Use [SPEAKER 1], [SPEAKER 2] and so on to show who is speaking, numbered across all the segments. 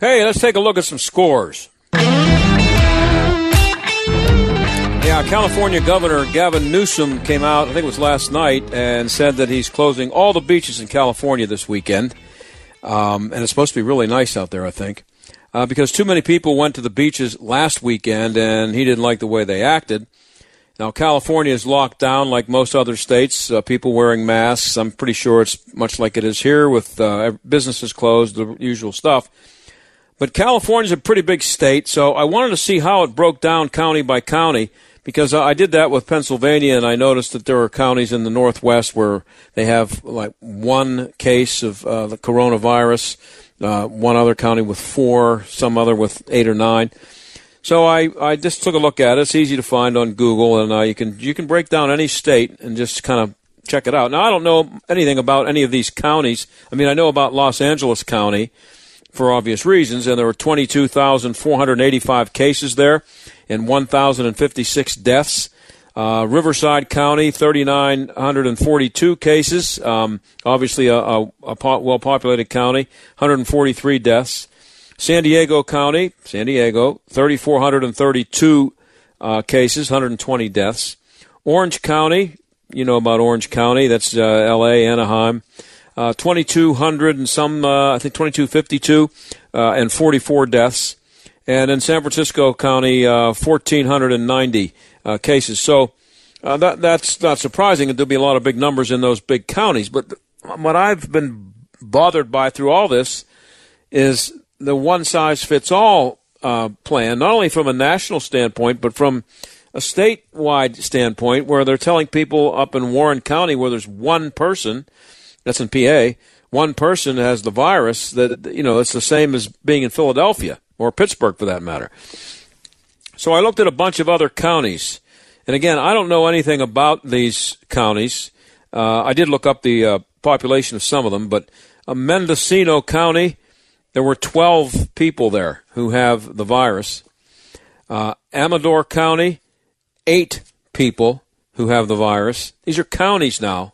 [SPEAKER 1] Hey, let's take a look at some scores. Yeah, California Governor Gavin Newsom came out, I think it was last night, and said that he's closing all the beaches in California this weekend. Um, and it's supposed to be really nice out there, I think, uh, because too many people went to the beaches last weekend, and he didn't like the way they acted. Now, California is locked down like most other states, uh, people wearing masks. I'm pretty sure it's much like it is here with uh, businesses closed, the usual stuff. But California's a pretty big state, so I wanted to see how it broke down county by county because I did that with Pennsylvania, and I noticed that there are counties in the Northwest where they have like one case of uh, the coronavirus, uh, one other county with four, some other with eight or nine. So I, I just took a look at it. It's easy to find on Google, and uh, you can you can break down any state and just kind of check it out. Now I don't know anything about any of these counties. I mean, I know about Los Angeles County for obvious reasons, and there were 22,485 cases there and 1,056 deaths. Uh, Riverside County, 3,942 cases. Um, obviously, a, a, a well populated county, 143 deaths. San Diego County, San Diego, 3,432 uh, cases, 120 deaths. Orange County, you know about Orange County, that's uh, L.A., Anaheim, uh, 2,200 and some, uh, I think 2,252, uh, and 44 deaths. And in San Francisco County, 1,490 uh, cases. So that that's not surprising. There'll be a lot of big numbers in those big counties. But what I've been bothered by through all this is the one size fits all uh, plan, not only from a national standpoint, but from a statewide standpoint, where they're telling people up in Warren County, where there's one person, that's in PA, one person has the virus, that, you know, it's the same as being in Philadelphia or Pittsburgh for that matter. So I looked at a bunch of other counties. And again, I don't know anything about these counties. Uh, I did look up the uh, population of some of them, but Mendocino County, there were 12 people there who have the virus. Uh, Amador County, eight people who have the virus. These are counties now,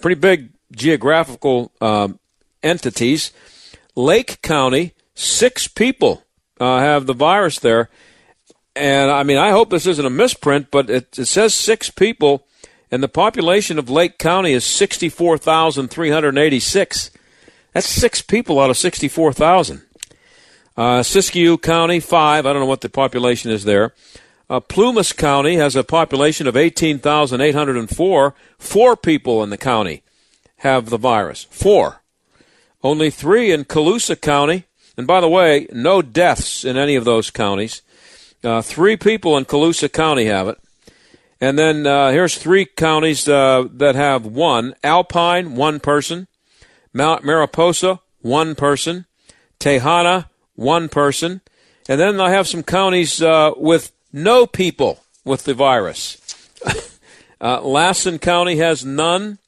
[SPEAKER 1] pretty big geographical um, entities. Lake County, six people uh, have the virus there. And I mean, I hope this isn't a misprint, but it, it says six people, and the population of Lake County is 64,386. That's six people out of 64,000. Uh, Siskiyou County, five. I don't know what the population is there. Uh, Plumas County has a population of 18,804. Four people in the county have the virus. Four. Only three in Colusa County. And by the way, no deaths in any of those counties. Uh, three people in Colusa County have it. And then uh, here's three counties uh, that have one Alpine, one person. Mount Mariposa, one person. Tehama, one person. And then I have some counties uh, with no people with the virus. uh, Lassen County has none.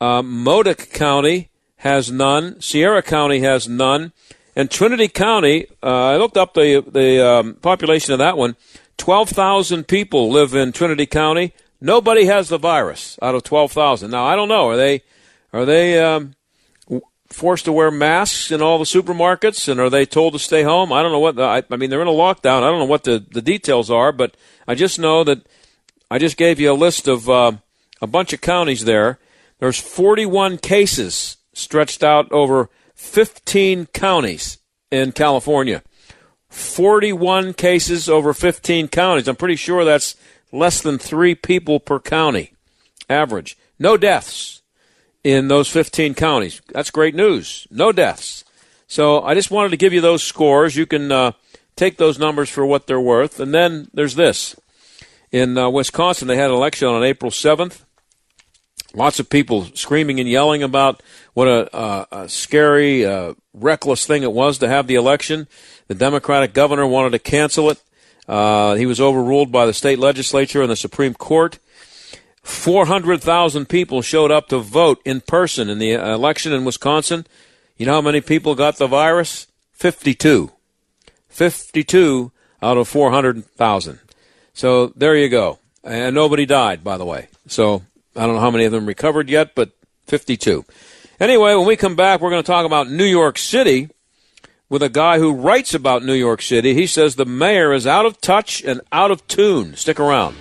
[SPEAKER 1] Uh, Modoc County has none. Sierra County has none. And Trinity County, uh, I looked up the the um, population of that one. Twelve thousand people live in Trinity County. Nobody has the virus out of twelve thousand. Now I don't know. Are they are they um, forced to wear masks in all the supermarkets, and are they told to stay home? I don't know what. The, I, I, mean, they're in a lockdown. I don't know what the the details are, but I just know that I just gave you a list of uh, a bunch of counties there. There's 41 cases stretched out over 15 counties in California. 41 cases over 15 counties. I'm pretty sure that's less than three people per county, average. No deaths in those 15 counties. That's great news. No deaths. So I just wanted to give you those scores. You can uh, take those numbers for what they're worth. And then there's this. In uh, Wisconsin, they had an election on April 7th. Lots of people screaming and yelling about what a, a, a scary, uh, reckless thing it was to have the election. The Democratic governor wanted to cancel it. Uh, he was overruled by the state legislature and the Supreme Court. 400,000 people showed up to vote in person in the election in Wisconsin. You know how many people got the virus? 52. 52 out of 400,000. So there you go. And nobody died, by the way. So I don't know how many of them recovered yet, but 52. Anyway, when we come back, we're going to talk about New York City with a guy who writes about New York City. He says the mayor is out of touch and out of tune. Stick around.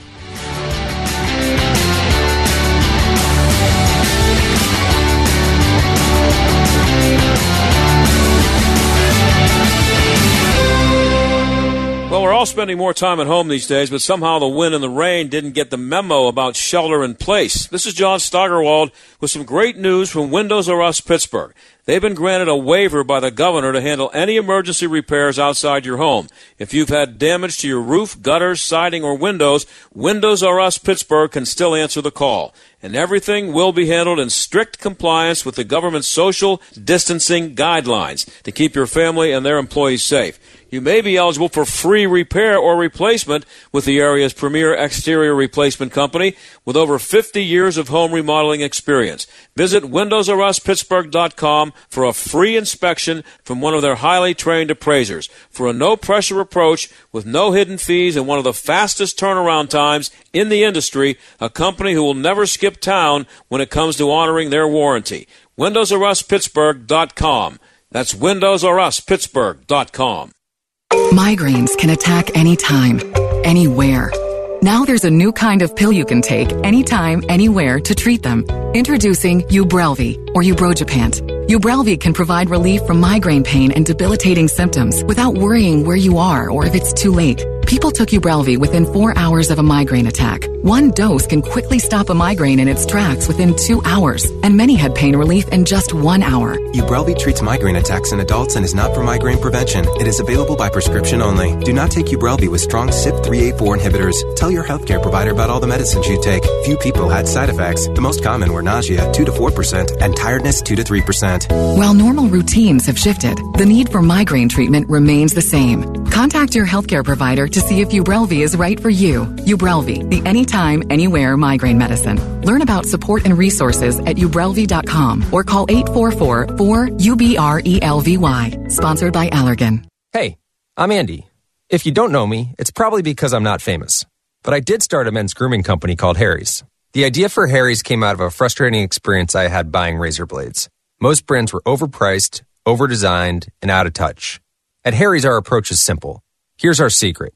[SPEAKER 1] We're all spending more time at home these days, but somehow the wind and the rain didn't get the memo about shelter in place. This is John Steigerwald with some great news from Windows R Us Pittsburgh. They've been granted a waiver by the governor to handle any emergency repairs outside your home. If you've had damage to your roof, gutters, siding, or windows, Windows R Us Pittsburgh can still answer the call. And everything will be handled in strict compliance with the government's social distancing guidelines to keep your family and their employees safe you may be eligible for free repair or replacement with the area's premier exterior replacement company with over 50 years of home remodeling experience. Visit WindowsRUsPittsburgh.com for a free inspection from one of their highly trained appraisers. For a no pressure approach with no hidden fees and one of the fastest turnaround times in the industry, a company who will never skip town when it comes to honoring their warranty. WindowsRUsPittsburgh.com. That's WindowsRUsPittsburgh.com.
[SPEAKER 2] Migraines can attack anytime, anywhere. Now there's a new kind of pill you can take anytime, anywhere to treat them. Introducing Ubrelvy or Ubrogepant. Ubrelvy can provide relief from migraine pain and debilitating symptoms without worrying where you are or if it's too late. People took Ubrelvy within four hours of a migraine attack. One dose can quickly stop a migraine in its tracks within two hours, and many had pain relief in just one hour.
[SPEAKER 3] Ubrelvy treats migraine attacks in adults and is not for migraine prevention. It is available by prescription only. Do not take Ubrelvy with strong CYP3A4 inhibitors. Tell your healthcare provider about all the medicines you take. Few people had side effects. The most common were nausea, 2 to 4%, and tiredness, 2 to 3%.
[SPEAKER 2] While normal routines have shifted, the need for migraine treatment remains the same. Contact your healthcare provider to see if Ubrelvy is right for you. Ubrelvy, the anytime, anywhere migraine medicine. Learn about support and resources at ubrelvy.com or call 844-4UBRELVY. Sponsored by Allergan.
[SPEAKER 4] Hey, I'm Andy. If you don't know me, it's probably because I'm not famous. But I did start a men's grooming company called Harry's. The idea for Harry's came out of a frustrating experience I had buying razor blades. Most brands were overpriced, overdesigned, and out of touch. At Harry's, our approach is simple. Here's our secret.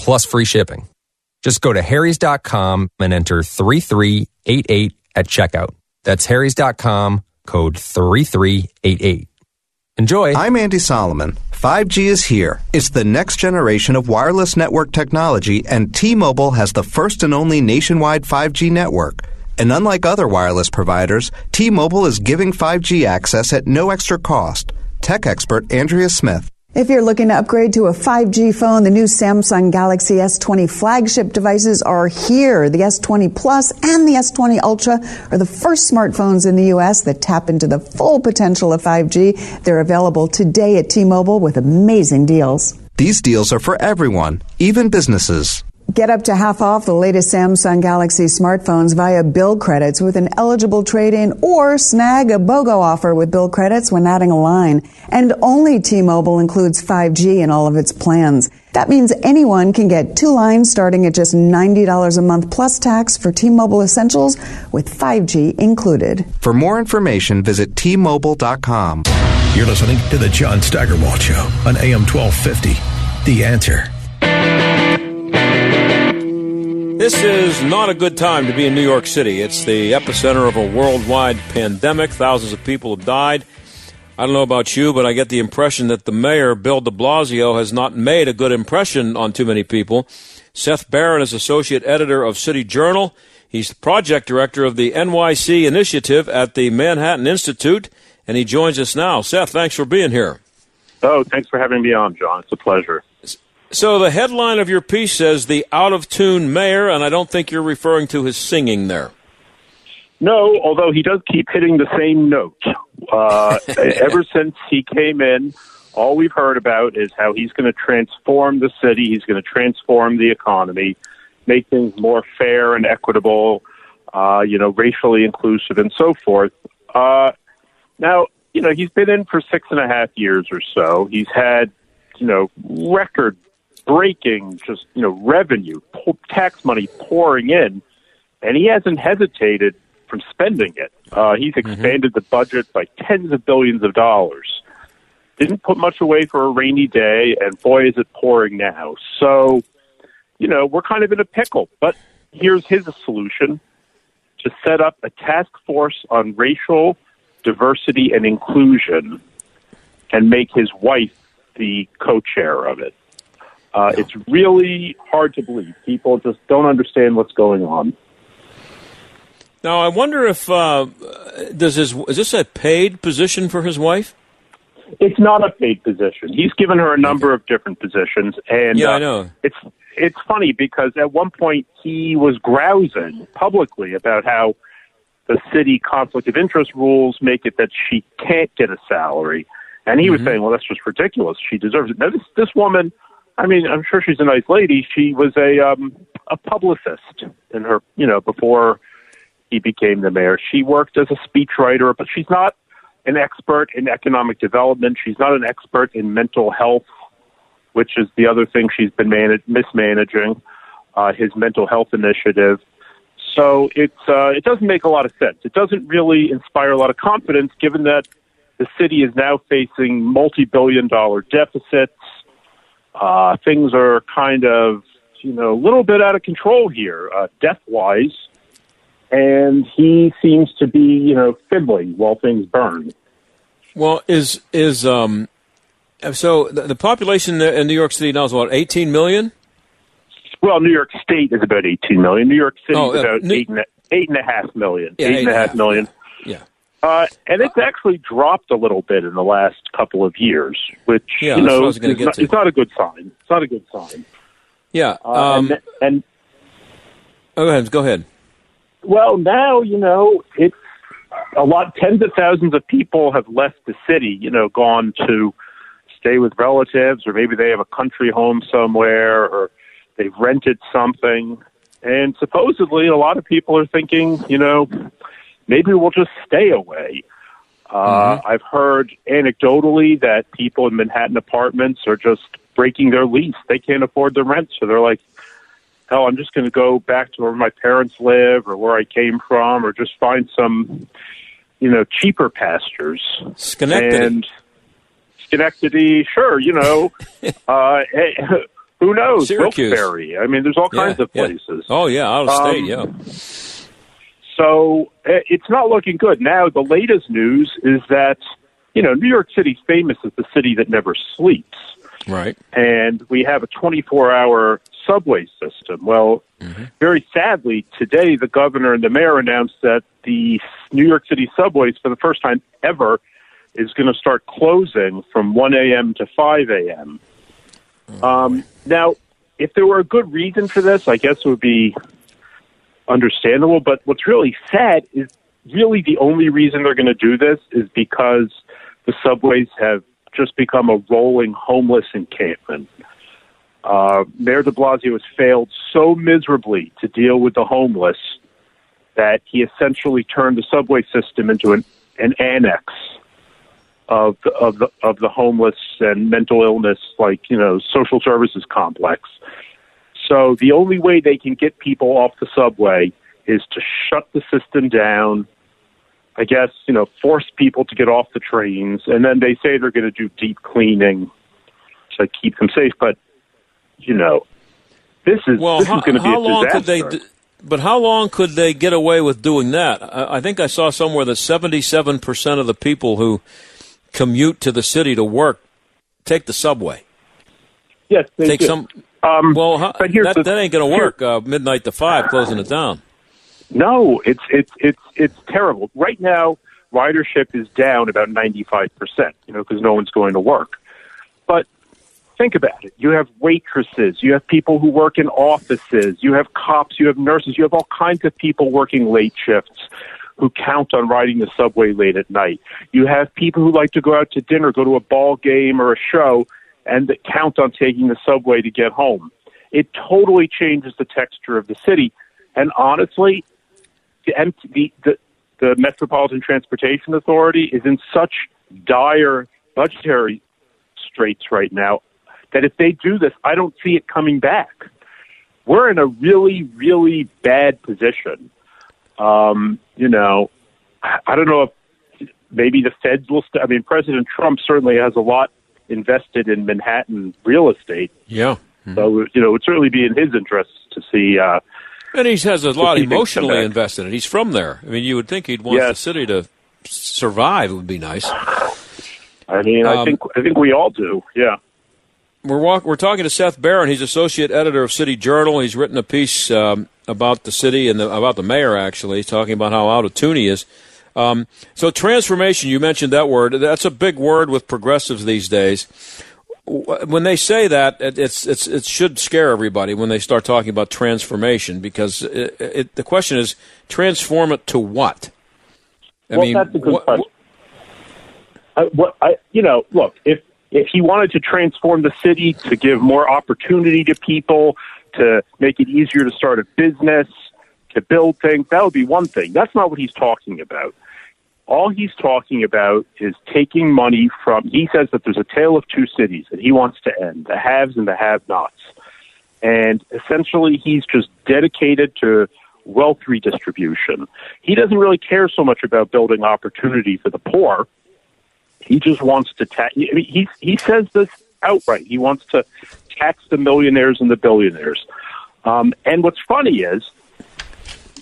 [SPEAKER 4] plus free shipping. Just go to harrys.com and enter 3388 at checkout. That's harrys.com, code 3388. Enjoy.
[SPEAKER 5] I'm Andy Solomon. 5G is here. It's the next generation of wireless network technology, and T Mobile has the first and only nationwide 5G network. And unlike other wireless providers, T Mobile is giving 5G access at no extra cost. Tech expert Andrea Smith.
[SPEAKER 6] If you're looking to upgrade to a 5G phone, the new Samsung Galaxy S20 flagship devices are here. The S20 Plus and the S20 Ultra are the first smartphones in the U.S. that tap into the full potential of 5G. They're available today at T-Mobile with amazing deals.
[SPEAKER 5] These deals are for everyone, even businesses.
[SPEAKER 6] Get up to half off the latest Samsung Galaxy smartphones via bill credits with an eligible trade-in or snag a BOGO offer with bill credits when adding a line. And only T-Mobile includes 5G in all of its plans. That means anyone can get two lines starting at just $90 a month plus tax for T-Mobile Essentials with 5G included.
[SPEAKER 5] For more information, visit T-Mobile.com.
[SPEAKER 7] You're listening to the John Steigerwald Show on AM 1250. The Answer.
[SPEAKER 1] This is not a good time to be in New York City. It's the epicenter of a worldwide pandemic. Thousands of people have died. I don't know about you, but I get the impression that the mayor, Bill de Blasio, has not made a good impression on too many people. Seth Barron is associate editor of City Journal. He's the project director of the NYC initiative at the Manhattan Institute, and he joins us now. Seth, thanks for being here.
[SPEAKER 8] Oh, thanks for having me on, John. It's a pleasure.
[SPEAKER 1] So the headline of your piece says the out of tune mayor, and I don't think you're referring to his singing there.
[SPEAKER 8] No, although he does keep hitting the same note. Uh, ever since he came in, all we've heard about is how he's going to transform the city, he's going to transform the economy, make things more fair and equitable, uh, you know, racially inclusive, and so forth. Uh, now, you know, he's been in for six and a half years or so. He's had, you know, record breaking just you know revenue tax money pouring in and he hasn't hesitated from spending it uh, he's mm-hmm. expanded mm-hmm. the budget by tens of billions of dollars didn't put much away for a rainy day and boy is it pouring now so you know we're kind of in a pickle but here's his solution to set up a task force on racial diversity and inclusion and make his wife the co-chair of it uh, it's really hard to believe. People just don't understand what's going on.
[SPEAKER 1] Now, I wonder if uh, does his is this a paid position for his wife?
[SPEAKER 8] It's not a paid position. He's given her a number of different positions, and
[SPEAKER 1] yeah,
[SPEAKER 8] uh,
[SPEAKER 1] I know.
[SPEAKER 8] It's it's funny because at one point he was grousing publicly about how the city conflict of interest rules make it that she can't get a salary, and he mm-hmm. was saying, "Well, that's just ridiculous. She deserves it." Now, this this woman I mean, I'm sure she's a nice lady. She was a um, a publicist in her, you know, before he became the mayor. She worked as a speechwriter, but she's not an expert in economic development. She's not an expert in mental health, which is the other thing she's been manage- mismanaging uh, his mental health initiative. So it's uh, it doesn't make a lot of sense. It doesn't really inspire a lot of confidence, given that the city is now facing multi-billion dollar deficits uh, things are kind of, you know, a little bit out of control here, uh, death wise. And he seems to be, you know, fiddling while things burn.
[SPEAKER 1] Well, is is um, so the, the population in New York City now is what eighteen million?
[SPEAKER 8] Well, New York State is about eighteen million. New York City oh, is about New- eight and, eight and a half million.
[SPEAKER 1] Yeah,
[SPEAKER 8] eight, eight and a half million.
[SPEAKER 1] Yeah.
[SPEAKER 8] Uh, and it's actually dropped a little bit in the last couple of years, which
[SPEAKER 1] yeah,
[SPEAKER 8] you know
[SPEAKER 1] is not,
[SPEAKER 8] it's not a good sign. It's not a good sign.
[SPEAKER 1] Yeah.
[SPEAKER 8] Uh,
[SPEAKER 1] um,
[SPEAKER 8] and, and
[SPEAKER 1] oh, go ahead. Go ahead.
[SPEAKER 8] Well, now you know it's a lot. Tens of thousands of people have left the city. You know, gone to stay with relatives, or maybe they have a country home somewhere, or they've rented something. And supposedly, a lot of people are thinking, you know, maybe we'll just stay away. Uh, mm-hmm. I've heard anecdotally that people in Manhattan apartments are just breaking their lease. They can't afford the rent, so they're like, hell, I'm just going to go back to where my parents live or where I came from or just find some, you know, cheaper pastures.
[SPEAKER 1] Schenectady.
[SPEAKER 8] And Schenectady, sure, you know. uh, hey, who knows?
[SPEAKER 1] Syracuse.
[SPEAKER 8] Wilkes-Barre. I mean, there's all
[SPEAKER 1] yeah,
[SPEAKER 8] kinds of
[SPEAKER 1] yeah.
[SPEAKER 8] places.
[SPEAKER 1] Oh, yeah, out of state,
[SPEAKER 8] Um,
[SPEAKER 1] yeah.
[SPEAKER 8] So eh, it's not looking good. Now, the latest news is that, you know, New York City's famous as the city that never sleeps.
[SPEAKER 1] Right.
[SPEAKER 8] And we have a 24 hour subway system. Well,
[SPEAKER 1] Mm-hmm.
[SPEAKER 8] very sadly, today the governor and the mayor announced that the New York City subways, for the first time ever, is going to start closing from 1 a.m. to 5 a.m. Um, now, if there were a good reason for this, I guess it would be understandable. But what's really sad is really the only reason they're going to do this is because the subways have just become a rolling homeless encampment. Uh, Mayor de Blasio has failed so miserably to deal with the homeless that he essentially turned the subway system into an, an annex of the, of the of the homeless and mental illness, like you know, social services complex. So the only way they can get people off the subway is to shut the system down. I guess, you know, force people to get off the trains. And then they say they're going to do deep cleaning to keep them safe. But, you know, This is
[SPEAKER 1] well,
[SPEAKER 8] this
[SPEAKER 1] how,
[SPEAKER 8] is going to be
[SPEAKER 1] how
[SPEAKER 8] a
[SPEAKER 1] long
[SPEAKER 8] disaster.
[SPEAKER 1] could they? d- But how long could they get away with doing that? I, I think I saw somewhere that seventy-seven percent of the people who commute to the city to work take the subway.
[SPEAKER 8] yes, they
[SPEAKER 1] take
[SPEAKER 8] do.
[SPEAKER 1] some.
[SPEAKER 8] Um,
[SPEAKER 1] Well, how,
[SPEAKER 8] but here's
[SPEAKER 1] that,
[SPEAKER 8] the-
[SPEAKER 1] that ain't going to work. Uh, midnight to five, closing it down.
[SPEAKER 8] No, it's it's it's it's terrible. Right now, ridership is down about ninety five percent. You know, because no one's going to work. But think about it. You have waitresses, you have people who work in offices, you have cops, you have nurses, you have all kinds of people working late shifts who count on riding the subway late at night. You have people who like to go out to dinner, go to a ball game or a show, and that count on taking the subway to get home. It totally changes the texture of the city. And honestly, the, the, the, Metropolitan Transportation Authority is in such dire budgetary straits right now that if they do this, I don't see it coming back. We're in a really, really bad position. Um, you know, I I don't know if maybe the feds will. St- I mean, President Trump certainly has a lot invested in Manhattan real estate.
[SPEAKER 1] Yeah.
[SPEAKER 8] So, you know, it would certainly be in his interest to see. Uh,
[SPEAKER 1] And he has a lot emotionally invested in it. He's from there. I mean, you would think he'd want the city to survive. It would be nice.
[SPEAKER 8] I mean, I
[SPEAKER 1] Um,
[SPEAKER 8] think I think we all do. Yeah.
[SPEAKER 1] We're walk, we're talking to Seth Barron. He's associate editor of City Journal. He's written a piece um, about the city and the, about the mayor. Actually, He's talking about how out of tune he is. Um, so transformation, you mentioned that word. That's a big word with progressives these days. When they say that, it, it's, it's, it should scare everybody when they start talking about transformation because it, it, the question is transform it to what? I
[SPEAKER 8] well,
[SPEAKER 1] mean,
[SPEAKER 8] that's a good
[SPEAKER 1] what-
[SPEAKER 8] question. I, what I, you know, look, if if he wanted to transform the city to give more opportunity to people, to make it easier to start a business, to build things, that would be one thing. That's not what he's talking about. All he's talking about is taking money from. He says that there's a tale of two cities that he wants to end: the haves and the have-nots. And essentially, he's just dedicated to wealth redistribution. He doesn't really care so much about building opportunity for the poor. He just wants to tax. I mean, he he says this outright. He wants to tax the millionaires and the billionaires. Um, and what's funny is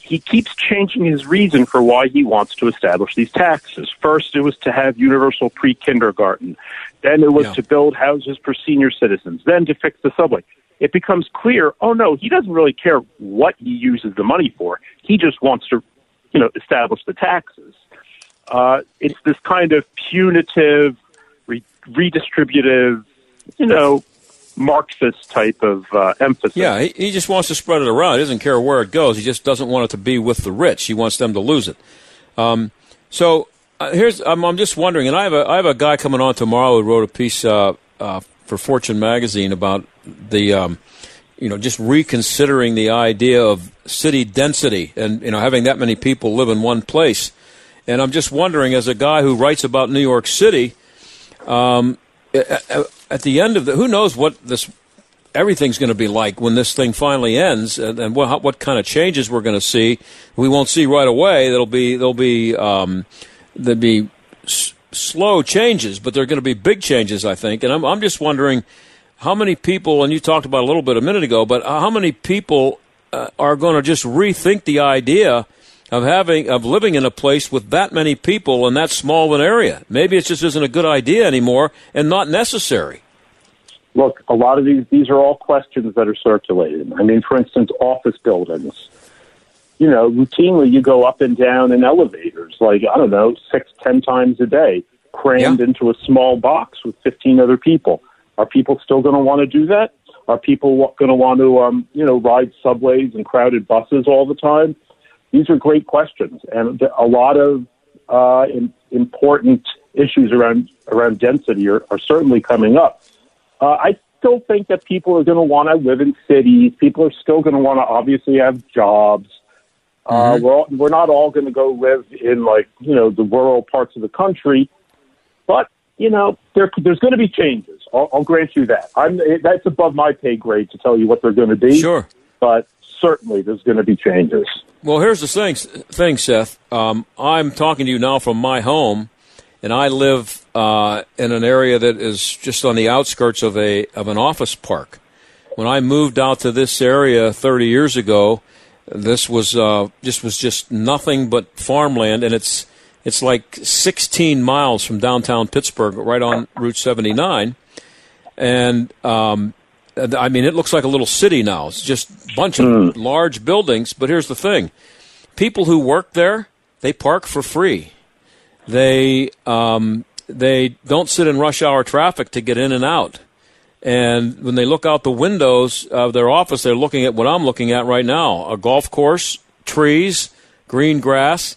[SPEAKER 8] he keeps changing his reason for why he wants to establish these taxes. First, it was to have universal pre kindergarten. Then it was
[SPEAKER 1] Yeah.
[SPEAKER 8] to build houses for senior citizens. Then to fix the subway. It becomes clear, oh no, he doesn't really care what he uses the money for. He just wants to, you know, establish the taxes. Uh, it's this kind of punitive, re- redistributive, you know, Marxist type of uh, emphasis.
[SPEAKER 1] Yeah, he, he just wants to spread it around. He doesn't care where it goes. He just doesn't want it to be with the rich. He wants them to lose it. Um, so uh, here's I'm, I'm just wondering, and I have a I have a guy coming on tomorrow who wrote a piece uh, uh, for Fortune magazine about the um, you know just reconsidering the idea of city density and you know having that many people live in one place. And I'm just wondering, as a guy who writes about New York City, um, at, the end of the, who knows what this everything's going to be like when this thing finally ends, and, and what, what kind of changes we're going to see. We won't see right away. There'll be there'll be um, there'll be s- slow changes, but there are going to be big changes, I think. And I'm I'm just wondering how many people, and you talked about a little bit a minute ago, but how many people uh, are going to just rethink the idea of having of living in a place with that many people in that small of an area? Maybe it just isn't a good idea anymore and not necessary.
[SPEAKER 8] Look, a lot of these these are all questions that are circulating. I mean, for instance, office buildings. You know, routinely you go up and down in elevators, like I don't know, six, ten times a day, crammed
[SPEAKER 1] Yeah.
[SPEAKER 8] into a small box with fifteen other people. Are people still going to want to do that? Are people going to want to, um, you know, ride subways and crowded buses all the time? These are great questions, and a lot of uh, in, important issues around around density are, are certainly coming up. Uh, I still think that people are going to want to live in cities. People are still going to want to obviously have jobs. Uh, we're all, we're not all going to go live in like you know the rural parts of the country, but you know there there's going to be changes. I'll, I'll grant you that. I'm that's above my pay grade to tell you what they're going to be.
[SPEAKER 1] Sure.
[SPEAKER 8] but certainly there's going to be changes.
[SPEAKER 1] Well, here's the thing, thing Seth. Um, I'm talking to you now from my home, and I live uh, in an area that is just on the outskirts of a of an office park. when I moved out to this area 30 years ago, this was uh, just was just nothing but farmland, and it's it's like 16 miles from downtown Pittsburgh, right on Route 79, and um, I mean it looks like a little city now. It's just a bunch of
[SPEAKER 8] Mm.
[SPEAKER 1] large buildings. But here's the thing: people who work there they park for free. They um, they don't sit in rush hour traffic to get in and out. And when they look out the windows of their office, they're looking at what I'm looking at right now: a golf course, trees, green grass.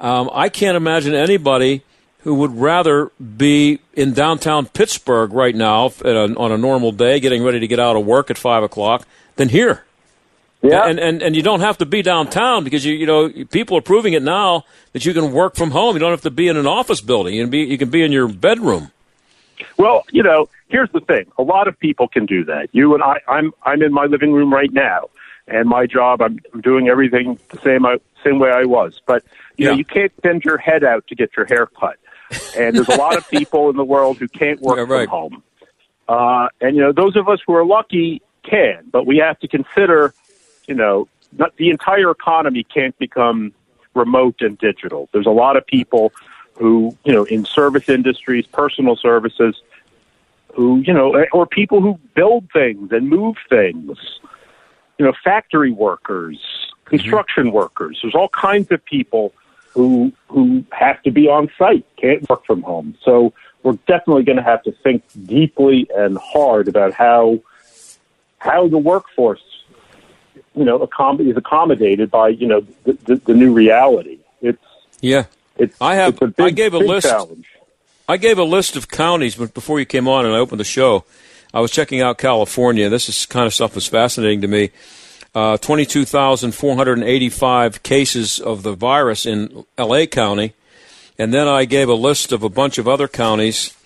[SPEAKER 1] Um, I can't imagine anybody who would rather be in downtown Pittsburgh right now a, on a normal day, getting ready to get out of work at five o'clock, than here.
[SPEAKER 8] Yeah.
[SPEAKER 1] And, and and you don't have to be downtown because you you know people are proving it now that you can work from home. You don't have to be in an office building. You can be you can be in your bedroom.
[SPEAKER 8] Well, you know, here's the thing. A lot of people can do that. You and I, I'm, I'm in my living room right now, and my job, I'm, I'm doing everything the same, uh, same way I was. But you know, you can't bend your head out to get your hair cut. And there's a lot of people in the world who can't work
[SPEAKER 1] Yeah, right.
[SPEAKER 8] from home. Uh, and you know, those of us who are lucky can, but we have to consider, you know, not the entire economy can't become remote and digital. There's a lot of people who, you know, in service industries, personal services, who, you know, or people who build things and move things, you know, factory workers, construction workers. There's all kinds of people who who have to be on site, can't work from home. So we're definitely going to have to think deeply and hard about how how the workforce, you know, accom- is accommodated by you know the, the, the new reality. It's
[SPEAKER 1] Yeah,
[SPEAKER 8] it's
[SPEAKER 1] I have.
[SPEAKER 8] it's a big,
[SPEAKER 1] I gave a list.
[SPEAKER 8] challenge.
[SPEAKER 1] I gave a list of counties, but before you came on and I opened the show, I was checking out California. This is kind of stuff that's fascinating to me. Uh, 22,485 cases of the virus in L.A. County. And then I gave a list of a bunch of other counties,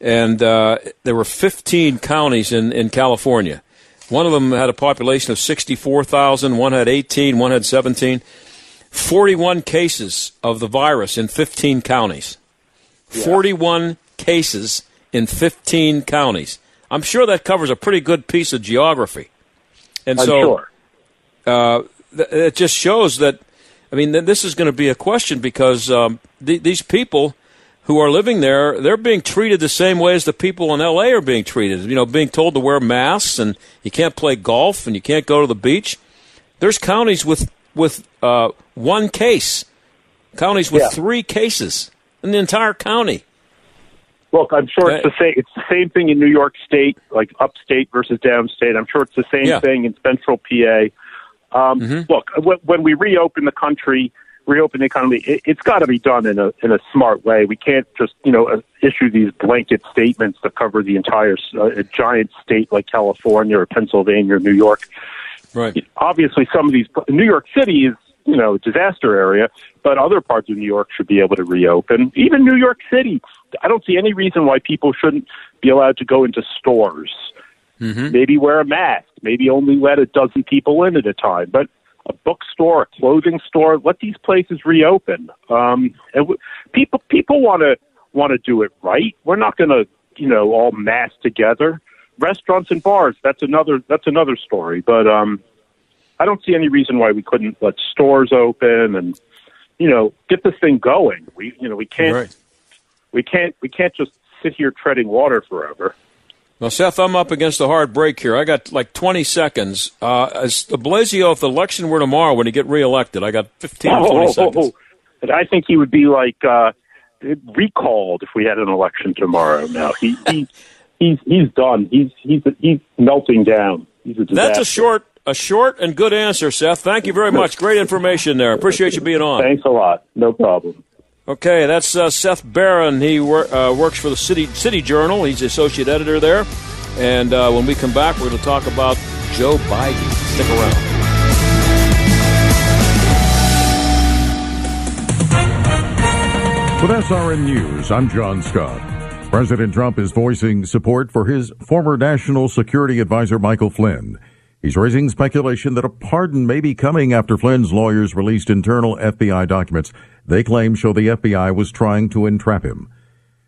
[SPEAKER 1] and uh, there were 15 counties in, in California. One of them had a population of 64,000, one had 18, one had 17. 41 cases of the virus in 15 counties. 41 cases in 15 counties. I'm sure that covers a pretty good piece of geography. And
[SPEAKER 8] I'm
[SPEAKER 1] so
[SPEAKER 8] sure.
[SPEAKER 1] Uh, th- it just shows that, I mean, th- this is going to be a question because um, th- these people who are living there, they're being treated the same way as the people in L.A. are being treated. You know, being told to wear masks and you can't play golf and you can't go to the beach. There's counties with with uh, one case, counties with
[SPEAKER 8] Yeah.
[SPEAKER 1] three cases in the entire county.
[SPEAKER 8] Look, I'm sure it's the same. It's the same thing in New York State, like upstate versus downstate. I'm sure it's the same
[SPEAKER 1] Yeah.
[SPEAKER 8] thing in Central PA. Um, Look, when, when we reopen the country, reopen the economy, it, it's got to be done in a in a smart way. We can't just you know uh, issue these blanket statements that cover the entire s- uh, a giant state like California or Pennsylvania or New York.
[SPEAKER 1] Right.
[SPEAKER 8] Obviously, some of these New York City is you know a disaster area, but other parts of New York should be able to reopen. Even New York City, I don't see any reason why people shouldn't be allowed to go into stores. Maybe wear a mask. Maybe only let a dozen people in at a time. But a bookstore, a clothing store, let these places reopen. Um, and w- people people want to want to do it right. We're not going to you know all mass together. Restaurants and bars. That's another that's another story. But um, I don't see any reason why we couldn't let stores open and you know get this thing going. We you know we can't
[SPEAKER 1] Right.
[SPEAKER 8] we can't we can't just sit here treading water forever.
[SPEAKER 1] Well, Seth, I'm up against a hard break here. I got like 20 seconds. Uh, as de Blasio, if the election were tomorrow when he get reelected, I got 15 or 20 seconds.
[SPEAKER 8] And I think he would be like uh, recalled if we had an election tomorrow. Now he, he he's he's done. He's he's he's melting down. He's a
[SPEAKER 1] That's a short, a short and good answer, Seth. Thank you very much. Great information there. Appreciate you being on.
[SPEAKER 8] Thanks a lot. No problem.
[SPEAKER 1] Okay, that's uh, Seth Barron. He wor- uh, works for the City City Journal. He's the associate editor there. And uh, when we come back, we're going to talk about Joe Biden. Stick around.
[SPEAKER 9] With SRN News, I'm John Scott. President Trump is voicing support for his former national security advisor Michael Flynn. He's raising speculation that a pardon may be coming after Flynn's lawyers released internal FBI documents they claim show the FBI was trying to entrap him.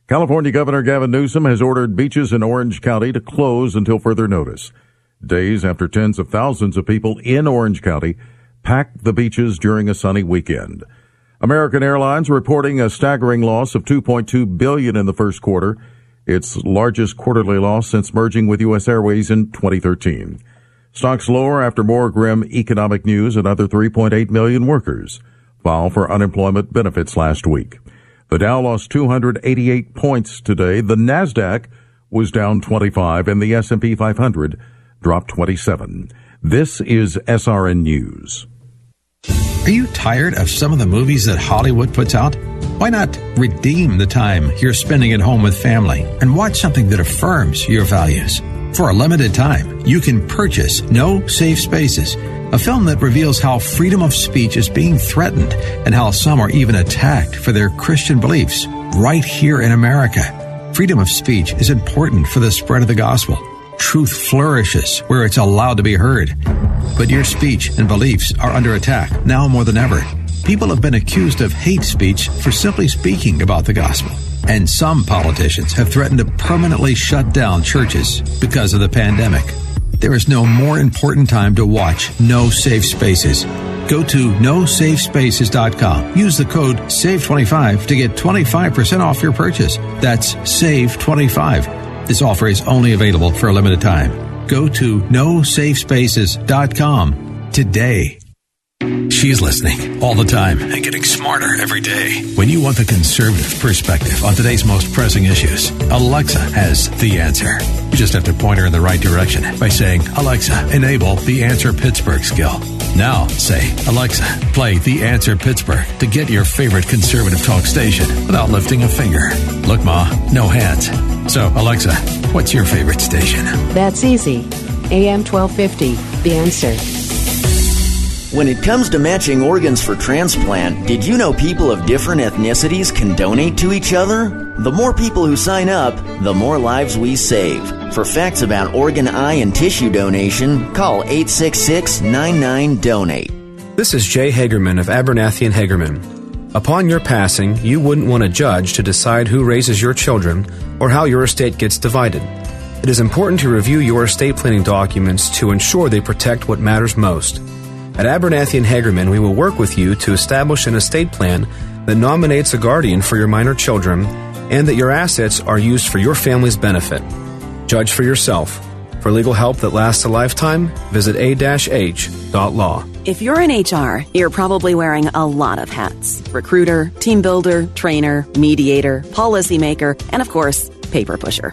[SPEAKER 9] California Governor Gavin Newsom has ordered beaches in Orange County to close until further notice. days after tens of thousands of people in Orange County packed the beaches during a sunny weekend. American Airlines reporting a staggering loss of 2.2 billion in the first quarter, its largest quarterly loss since merging with US Airways in 2013. Stocks lower after more grim economic news. Another 3.8 million workers file for unemployment benefits last week. The Dow lost 288 points today. The Nasdaq was down 25 and the S&P 500 dropped 27. This is SRN News.
[SPEAKER 10] Are you tired of some of the movies that Hollywood puts out? Why not redeem the time you're spending at home with family and watch something that affirms your values? For a limited time, you can purchase No Safe Spaces, a film that reveals how freedom of speech is being threatened and how some are even attacked for their Christian beliefs right here in America. Freedom of speech is important for the spread of the gospel. Truth flourishes where it's allowed to be heard. But your speech and beliefs are under attack now more than ever. People have been accused of hate speech for simply speaking about the gospel. And some politicians have threatened to permanently shut down churches because of the pandemic. There is no more important time to watch No Safe Spaces. Go to nosafespaces.com. Use the code SAVE25 to get 25% off your purchase. That's SAVE25. This offer is only available for a limited time. Go to nosafespaces.com today. She's listening all the time and getting smarter every day. When you want the conservative perspective on today's most pressing issues, Alexa has the answer. You just have to point her in the right direction by saying, Alexa, enable the Answer Pittsburgh skill. Now say, Alexa, play the Answer Pittsburgh to get your favorite conservative talk station without lifting a finger. Look, Ma, no hands. So, Alexa, what's your favorite station?
[SPEAKER 11] That's easy. AM 1250, The Answer.
[SPEAKER 12] When it comes to matching organs for transplant, did you know people of different ethnicities can donate to each other? The more people who sign up, the more lives we save. For facts about organ, eye, and tissue donation, call 866 99 Donate.
[SPEAKER 13] This is Jay Hagerman of Abernathy and Hagerman. Upon your passing, you wouldn't want a judge to decide who raises your children or how your estate gets divided. It is important to review your estate planning documents to ensure they protect what matters most. At Abernathy and Hagerman, we will work with you to establish an estate plan that nominates a guardian for your minor children and that your assets are used for your family's benefit. Judge for yourself. For legal help that lasts a lifetime, visit a-h.law.
[SPEAKER 14] If you're in HR, you're probably wearing a lot of hats. Recruiter, team builder, trainer, mediator, policymaker, and of course, paper pusher.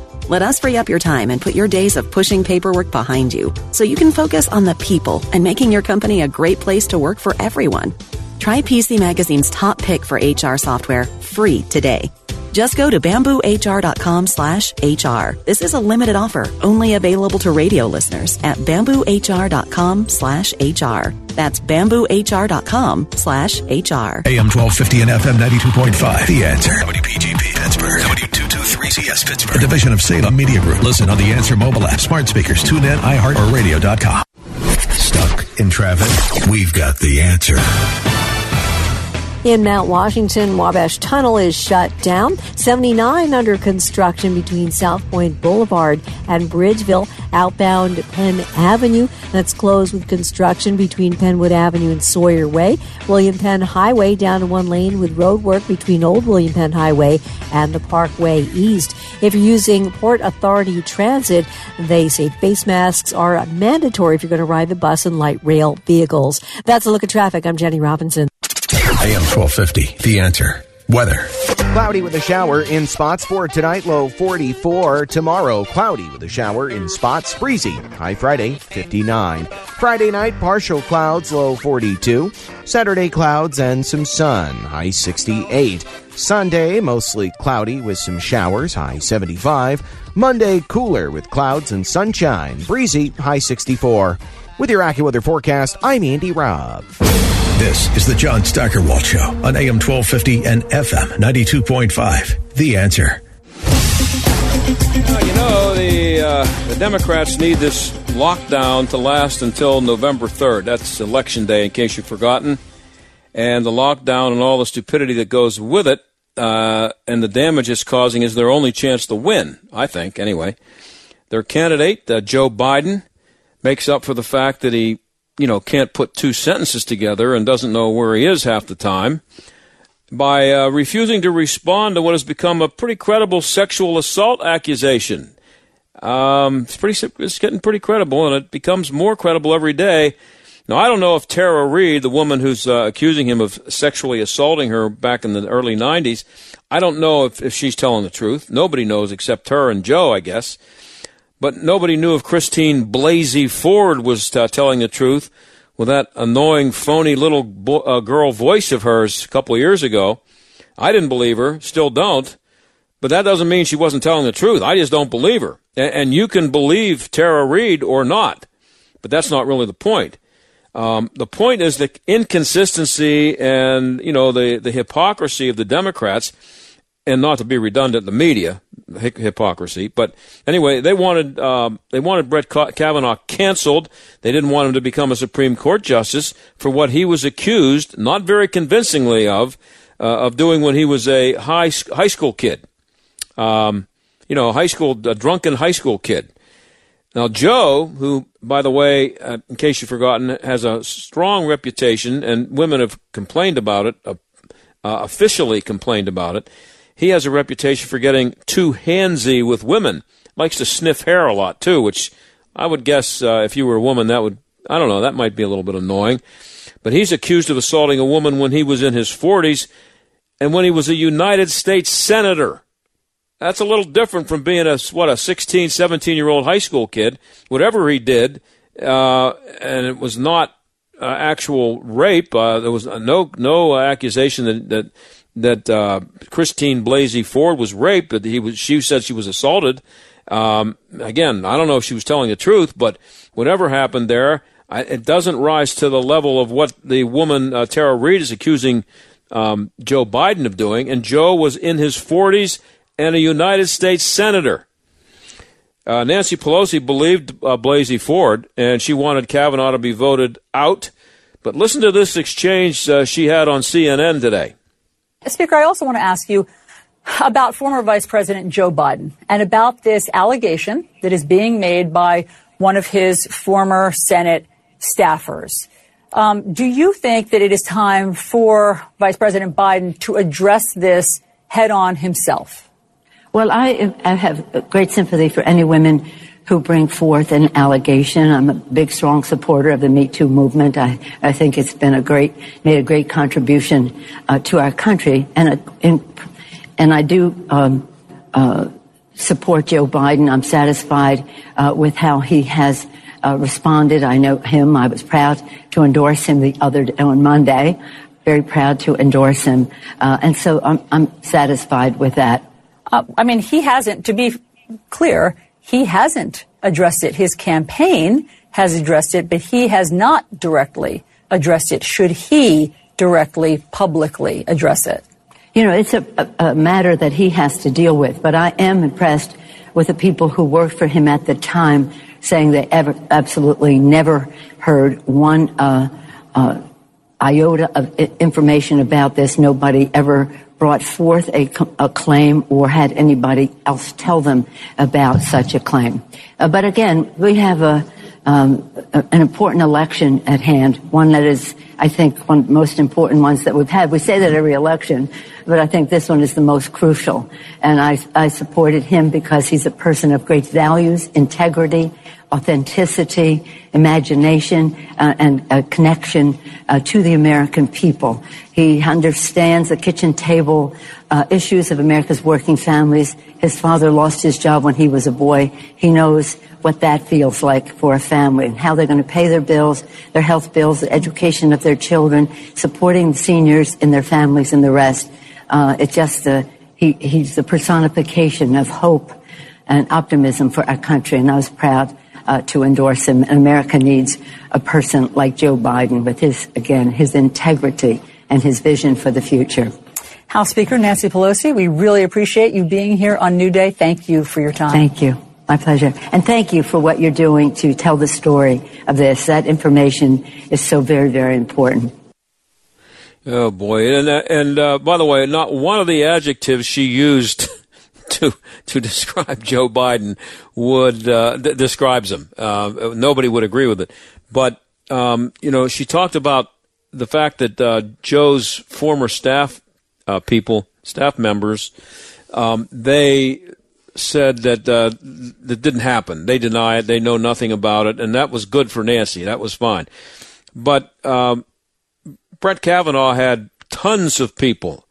[SPEAKER 14] Let us free up your time and put your days of pushing paperwork behind you so you can focus on the people and making your company a great place to work for everyone. Try PC Magazine's top pick for HR software free today. Just go to bamboohr.com slash HR. This is a limited offer, only available to radio listeners at bamboohr.com slash HR. That's bamboohr.com slash HR.
[SPEAKER 10] AM 1250 and FM 92.5. The Answer. WPGP Pittsburgh. W223CS Pittsburgh. A division of Salem Media Group. Listen on the Answer mobile app, smart speakers, tune in, iHeart, or radio.com. Stuck in traffic? We've got the answer.
[SPEAKER 15] In Mount Washington, Wabash Tunnel is shut down. 79 under construction between Southpointe Boulevard and Bridgeville. Outbound Penn Avenue, that's closed with construction between Penwood Avenue and Sawyer Way. William Penn Highway down to one lane with road work between Old William Penn Highway and the Parkway East. If you're using Port Authority Transit, they say face masks are mandatory if you're going to ride the bus and light rail vehicles. That's a look at traffic. I'm Jenny Robinson.
[SPEAKER 10] AM 1250. The Answer. Weather.
[SPEAKER 16] Cloudy with a shower in spots for tonight, low 44. Tomorrow, cloudy with a shower in spots, breezy. High Friday, 59. Friday night, partial clouds, low 42. Saturday, clouds and some sun, high 68. Sunday, mostly cloudy with some showers, high 75. Monday, cooler with clouds and sunshine, breezy, high 64. With your AccuWeather forecast, I'm Andy Robb.
[SPEAKER 7] This is the John Steigerwald Show on AM 1250 and FM 92.5. The answer.
[SPEAKER 1] You know, the, uh, the Democrats need this lockdown to last until November 3rd. That's Election Day, in case you've forgotten. And the lockdown and all the stupidity that goes with it uh, and the damage it's causing is their only chance to win, I think, anyway. Their candidate, uh, Joe Biden, makes up for the fact that he you know, can't put two sentences together and doesn't know where he is half the time by uh, refusing to respond to what has become a pretty credible sexual assault accusation. Um, it's pretty, it's getting pretty credible, and it becomes more credible every day. Now, I don't know if Tara Reade, the woman who's uh, accusing him of sexually assaulting her back in the early 90s, I don't know if, if she's telling the truth. Nobody knows except her and Joe, I guess. But nobody knew if Christine Blasey Ford was uh, telling the truth with that annoying, phony little bo- uh, girl voice of hers a couple of years ago. I didn't believe her, still don't. But that doesn't mean she wasn't telling the truth. I just don't believe her. And, and you can believe Tara Reade or not, but that's not really the point. Um, the point is the inconsistency and you know the the hypocrisy of the Democrats and not to be redundant, the media hypocrisy. But anyway, they wanted um, they wanted Brett Kavanaugh canceled. They didn't want him to become a Supreme Court justice for what he was accused, not very convincingly, of uh, of doing when he was a high high school kid. Um, you know, high school a drunken high school kid. Now, Joe, who, by the way, uh, in case you've forgotten, has a strong reputation, and women have complained about it, uh, uh officially complained about it he has a reputation for getting too handsy with women. Likes to sniff hair a lot too, which I would guess uh, if you were a woman, that would I don't know, that might be a little bit annoying. But he's accused of assaulting a woman when he was in his 40s and when he was a United States senator. That's a little different from being a what a 16, 17 year old high school kid. Whatever he did, uh, and it was not uh, actual rape. Uh, there was no no accusation that that that uh, Christine Blasey Ford was raped, but he was she said she was assaulted. Um, again, I don't know if she was telling the truth, but whatever happened there, I, it doesn't rise to the level of what the woman uh, Tara Reade is accusing um, Joe Biden of doing. And Joe was in his 40s and a United States senator. Uh, Nancy Pelosi believed uh, Blasey Ford, and she wanted Kavanaugh to be voted out. But listen to this exchange uh, she had on CNN today.
[SPEAKER 17] Speaker, I also want to ask you about former Vice President Joe Biden and about this allegation that is being made by one of his former Senate staffers. Um, do you think that it is time for Vice President Biden to address this head on himself?
[SPEAKER 18] Well, I, I have great sympathy for any women who bring forth an allegation. I'm a big, strong supporter of the Me Too movement. I, I think it's been a great, made a great contribution uh, to our country. And, uh, in, and I do um, uh, support Joe Biden. I'm satisfied uh, with how he has uh, responded. I know him. I was proud to endorse him the other on Monday. Very proud to endorse him. Uh, and so I'm, I'm satisfied with that.
[SPEAKER 17] I mean, he hasn't, to be clear, he hasn't addressed it. His campaign has addressed it, but he has not directly addressed it. Should he directly, publicly address it?
[SPEAKER 18] You know, it's a, a, matter that he has to deal with, but I am impressed with the people who worked for him at the time saying they ever, absolutely never heard one uh, uh, iota of information about this. Nobody ever brought forth a, a, claim or had anybody else tell them about such a claim. Uh, but again, we have a, um, a, an important election at hand, one that is, I think, one of the most important ones that we've had. We say that every election, but I think this one is the most crucial. And I, I supported him because he's a person of great values, integrity, authenticity, imagination, uh, and a connection uh, to the American people. He understands the kitchen table uh, issues of America's working families. His father lost his job when he was a boy. He knows what that feels like for a family and how they're going to pay their bills, their health bills, the education of their children, supporting seniors and their families and the rest. Uh, it's just a, he, he's the personification of hope and optimism for our country, and I was proud uh, to endorse him. And America needs a person like Joe Biden with his, again, his integrity and his vision for the future.
[SPEAKER 17] House Speaker Nancy Pelosi, we really appreciate you being here on New Day. Thank you for your time.
[SPEAKER 18] Thank you. My pleasure. And thank you for what you're doing to tell the story of this. That information is so very, very important.
[SPEAKER 1] Oh boy! And uh, and uh, by the way, not one of the adjectives she used to to describe Joe Biden would uh, d- describes him. Uh, nobody would agree with it. But um, you know, she talked about the fact that uh, Joe's former staff uh, people, staff members, um, they said that uh, that didn't happen. They deny it. They know nothing about it, and that was good for Nancy. That was fine. But um, Brett Kavanaugh had tons of people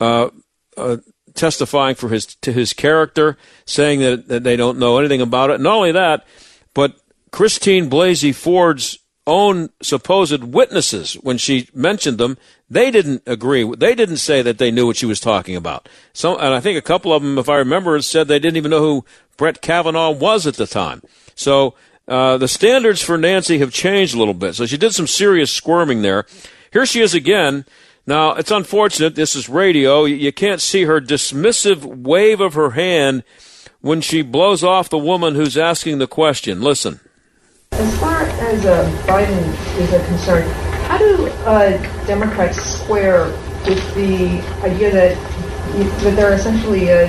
[SPEAKER 1] uh, uh, testifying for his to his character, saying that, that they don't know anything about it. Not only that, but Christine Blasey Ford's own supposed witnesses, when she mentioned them, they didn't agree. They didn't say that they knew what she was talking about. So, and I think a couple of them, if I remember, said they didn't even know who Brett Kavanaugh was at the time. So uh, the standards for Nancy have changed a little bit. So she did some serious squirming there. Here she is again. Now, it's unfortunate. This is radio. You can't see her dismissive wave of her hand when she blows off the woman who's asking the question. Listen.
[SPEAKER 19] As far as uh, Biden is concerned, how do uh, Democrats square with the idea that that they're essentially uh,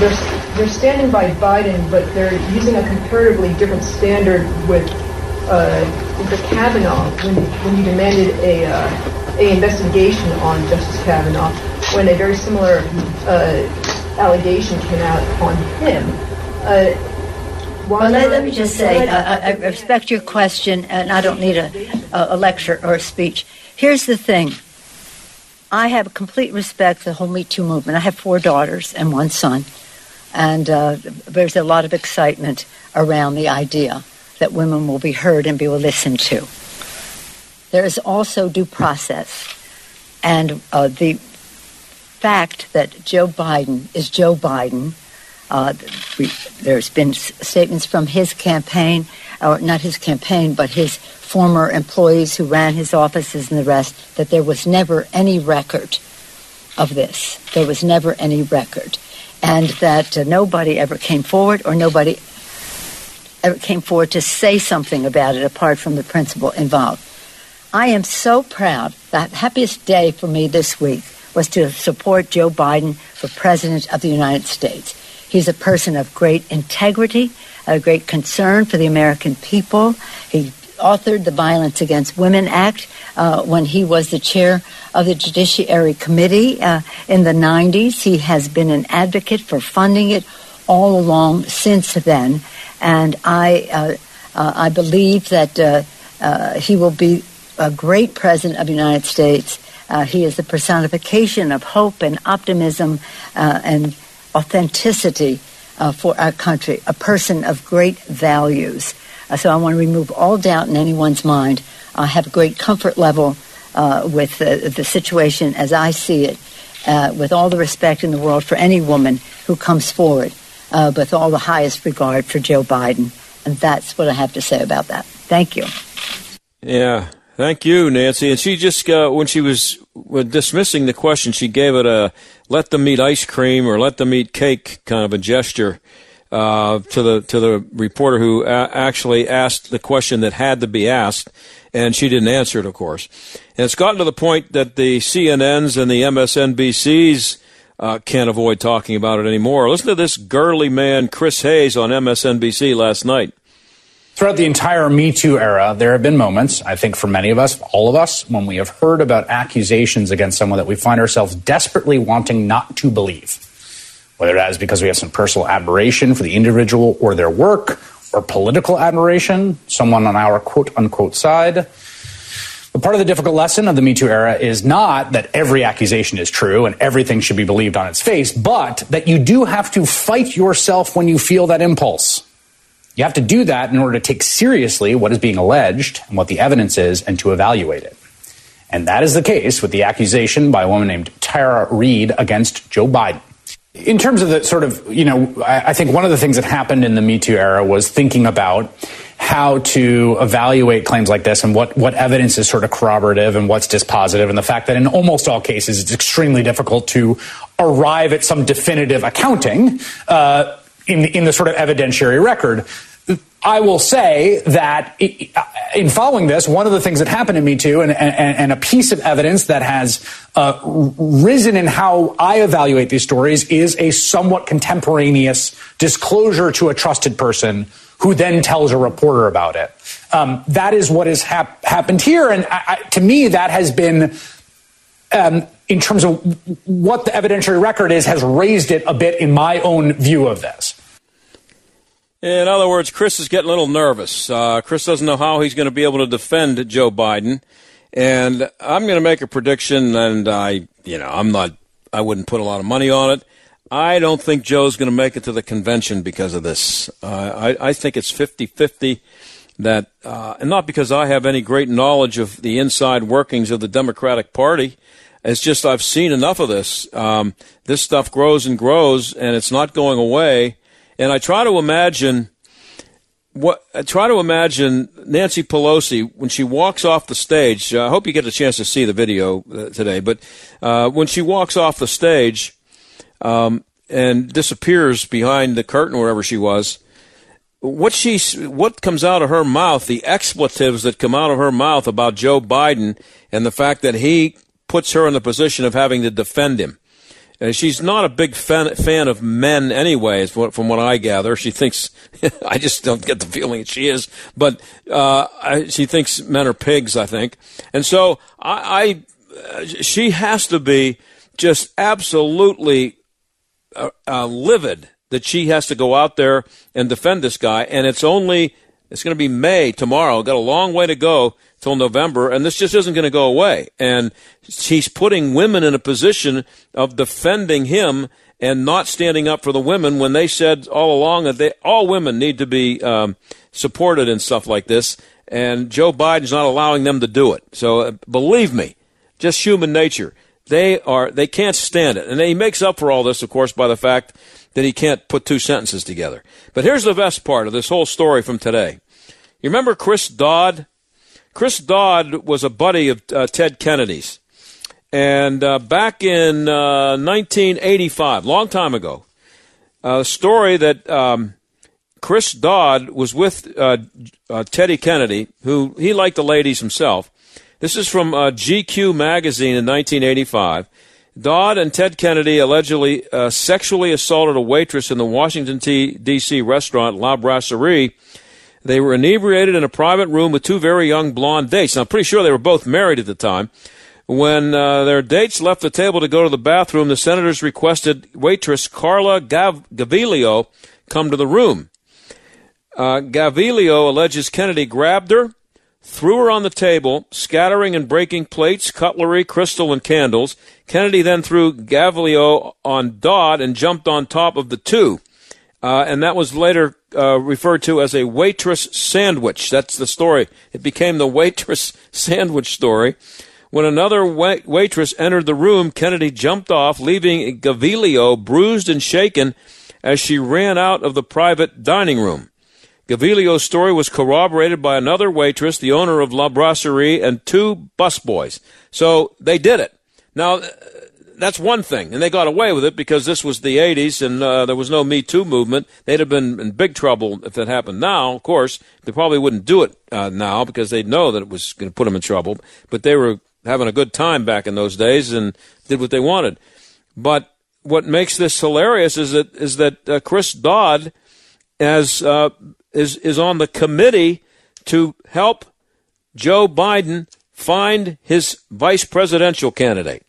[SPEAKER 19] they're they're standing by Biden, but they're using a comparatively different standard with uh, with Kavanaugh when when you demanded a uh, a investigation on Justice Kavanaugh when a very similar uh, allegation came out on him. Uh,
[SPEAKER 18] well, let, let, me just say, I, I, respect your question, and I don't need a, a, lecture or a speech. Here's the thing I have complete respect for the whole Me Too movement. I have four daughters and one son, and uh, there's a lot of excitement around the idea that women will be heard and be listened to. There is also due process, and uh, the fact that Joe Biden is Joe Biden uh, we, there's been statements from his campaign, or not his campaign, but his former employees who ran his offices and the rest, that there was never any record of this. There was never any record. And that uh, nobody ever came forward or nobody ever came forward to say something about it apart from the principal involved. I am so proud. The happiest day for me this week was to support Joe Biden for President of the United States. He's a person of great integrity, a great concern for the American people. He authored the Violence Against Women Act uh, when he was the chair of the Judiciary Committee uh, in the 90s. He has been an advocate for funding it all along since then. And I, uh, uh I believe that uh, uh, he will be a great president of the United States. he is the personification of hope and optimism and authenticity uh, for our country, a person of great values. Uh, so I want to remove all doubt in anyone's mind. I have a great comfort level uh, with the situation as I see it, uh, with all the respect in the world for any woman who comes forward, uh, with all the highest regard for Joe Biden. And that's what I have to say about that. Thank you.
[SPEAKER 1] Yeah, Thank you, Nancy. And she just, uh, when she was dismissing the question, she gave it a let them eat ice cream or let them eat cake kind of a gesture uh, to the to the reporter who a- actually asked the question that had to be asked, and she didn't answer it, of course. And it's gotten to the point that the CNNs and the MSNBCs uh, can't avoid talking about it anymore. Listen to this girly man, Chris Hayes, on MSNBC last night.
[SPEAKER 20] Throughout the entire Me Too era, there have been moments, I think for many of us, all of us, when we have heard about accusations against someone that we find ourselves desperately wanting not to believe. Whether that is because we have some personal admiration for the individual or their work, or political admiration, someone on our quote unquote side. But part of the difficult lesson of the Me Too era is not that every accusation is true and everything should be believed on its face, but that you do have to fight yourself when you feel that impulse. You have to do that in order to take seriously what is being alleged and what the evidence is and to evaluate it. And that is the case with the accusation by a woman named Tara Reade against Joe Biden. in terms of the sort of, you know, I, think one of the things that happened in the Me Too era was thinking about how to evaluate claims like this and what, what evidence is sort of corroborative and what's dispositive, and the fact that in almost all cases it's extremely difficult to arrive at some definitive accounting uh, in, in the sort of evidentiary record. I will say that in following this, one of the things that happened to me too, and, and, and a piece of evidence that has uh, risen in how I evaluate these stories is a somewhat contemporaneous disclosure to a trusted person who then tells a reporter about it. Um, that is what has hap- happened here, and I, I, to me, that has been. Um, in terms of what the evidentiary record is, has raised it a bit in my own view of this.
[SPEAKER 1] In other words, Chris is getting a little nervous. Uh, Chris doesn't know how he's going to be able to defend Joe Biden. And I'm going to make a prediction, and I, you know, I'm not, I wouldn't put a lot of money on it. I don't think Joe's going to make it to the convention because of this. Uh, I, I think it's 50 50 that, uh, and not because I have any great knowledge of the inside workings of the Democratic Party. It's just I've seen enough of this. Um, this stuff grows and grows, and it's not going away. And I try to imagine what I try to imagine Nancy Pelosi when she walks off the stage. Uh, I hope you get a chance to see the video uh, today, but uh, when she walks off the stage um, and disappears behind the curtain wherever she was, what she what comes out of her mouth, the expletives that come out of her mouth about Joe Biden and the fact that he puts her in the position of having to defend him. She's not a big fan, fan of men anyway, from what I gather. She thinks, I just don't get the feeling she is, but uh, I, she thinks men are pigs, I think. And so I, I uh, she has to be just absolutely uh, uh, livid that she has to go out there and defend this guy. And it's only, it's going to be May tomorrow. Got a long way to go till November, and this just isn't going to go away. And he's putting women in a position of defending him and not standing up for the women when they said all along that they, all women need to be um, supported and stuff like this. And Joe Biden's not allowing them to do it. So uh, believe me, just human nature. They are they can't stand it, and he makes up for all this, of course, by the fact that he can't put two sentences together. But here's the best part of this whole story from today. You remember Chris Dodd? Chris Dodd was a buddy of uh, Ted Kennedy's. And uh, back in uh, 1985, long time ago, a story that um, Chris Dodd was with uh, uh, Teddy Kennedy, who he liked the ladies himself. This is from uh, GQ magazine in 1985. Dodd and Ted Kennedy allegedly sexually assaulted a waitress in the Washington, D.C. restaurant La Brasserie they were inebriated in a private room with two very young blonde dates. Now, I'm pretty sure they were both married at the time. When uh, their dates left the table to go to the bathroom, the senators requested waitress Carla Gav- Gaviglio come to the room. Uh, Gaviglio alleges Kennedy grabbed her, threw her on the table, scattering and breaking plates, cutlery, crystal, and candles. Kennedy then threw Gaviglio on Dodd and jumped on top of the two. Uh, and that was later uh, referred to as a waitress sandwich. That's the story. It became the waitress sandwich story. When another wait- waitress entered the room, Kennedy jumped off, leaving Gaviglio bruised and shaken as she ran out of the private dining room. Gaviglio's story was corroborated by another waitress, the owner of La Brasserie, and two busboys. So they did it. Now, that's one thing, and they got away with it because this was the '80s and uh, there was no Me Too movement. They'd have been in big trouble if it happened now. Of course, they probably wouldn't do it uh, now because they'd know that it was going to put them in trouble. But they were having a good time back in those days and did what they wanted. But what makes this hilarious is that is that uh, Chris Dodd as uh, is is on the committee to help Joe Biden find his vice presidential candidate.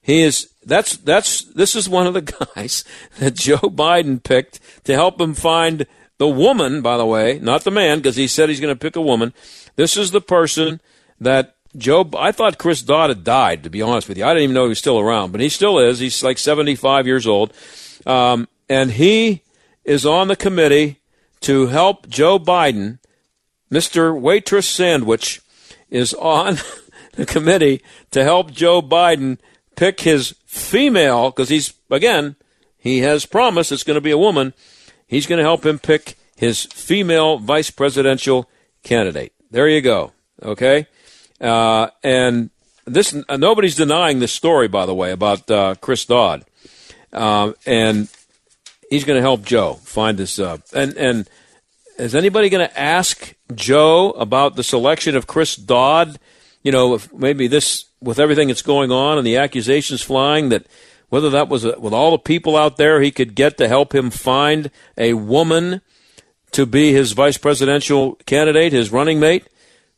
[SPEAKER 1] He is that's that's this is one of the guys that Joe Biden picked to help him find the woman, by the way, not the man, because he said he's going to pick a woman. This is the person that Joe. I thought Chris Dodd had died. To be honest with you, I didn't even know he was still around, but he still is. He's like seventy-five years old, um, and he is on the committee to help Joe Biden. Mister Waitress Sandwich is on the committee to help Joe Biden pick his female, because he's, again, he has promised it's going to be a woman. He's going to help him pick his female vice presidential candidate. There you go. Okay, uh, and this uh, nobody's denying this story, by the way, about uh, Chris Dodd, um, and he's going to help Joe find this. Uh, and and is anybody going to ask Joe about the selection of Chris Dodd? You know, if maybe this with everything that's going on and the accusations flying that whether that was a, with all the people out there he could get to help him find a woman to be his vice presidential candidate, his running mate,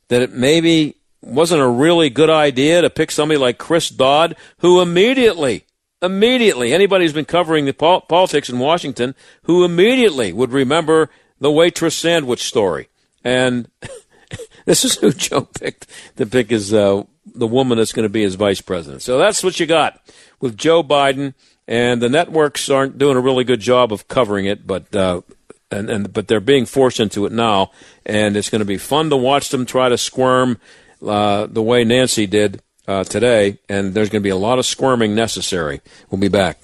[SPEAKER 1] that it maybe wasn't a really good idea to pick somebody like Chris Dodd, who immediately, immediately, anybody who's been covering the pol- politics in Washington, who immediately would remember the waitress sandwich story. And this is who Joe picked to pick his uh, the woman that's going to be his vice president. So that's what you got with Joe Biden, and the networks aren't doing a really good job of covering it, but. Uh, and, and but they're being forced into it now, and it's going to be fun to watch them try to squirm uh, the way Nancy did uh, today, and there's going to be a lot of squirming necessary. We'll be back.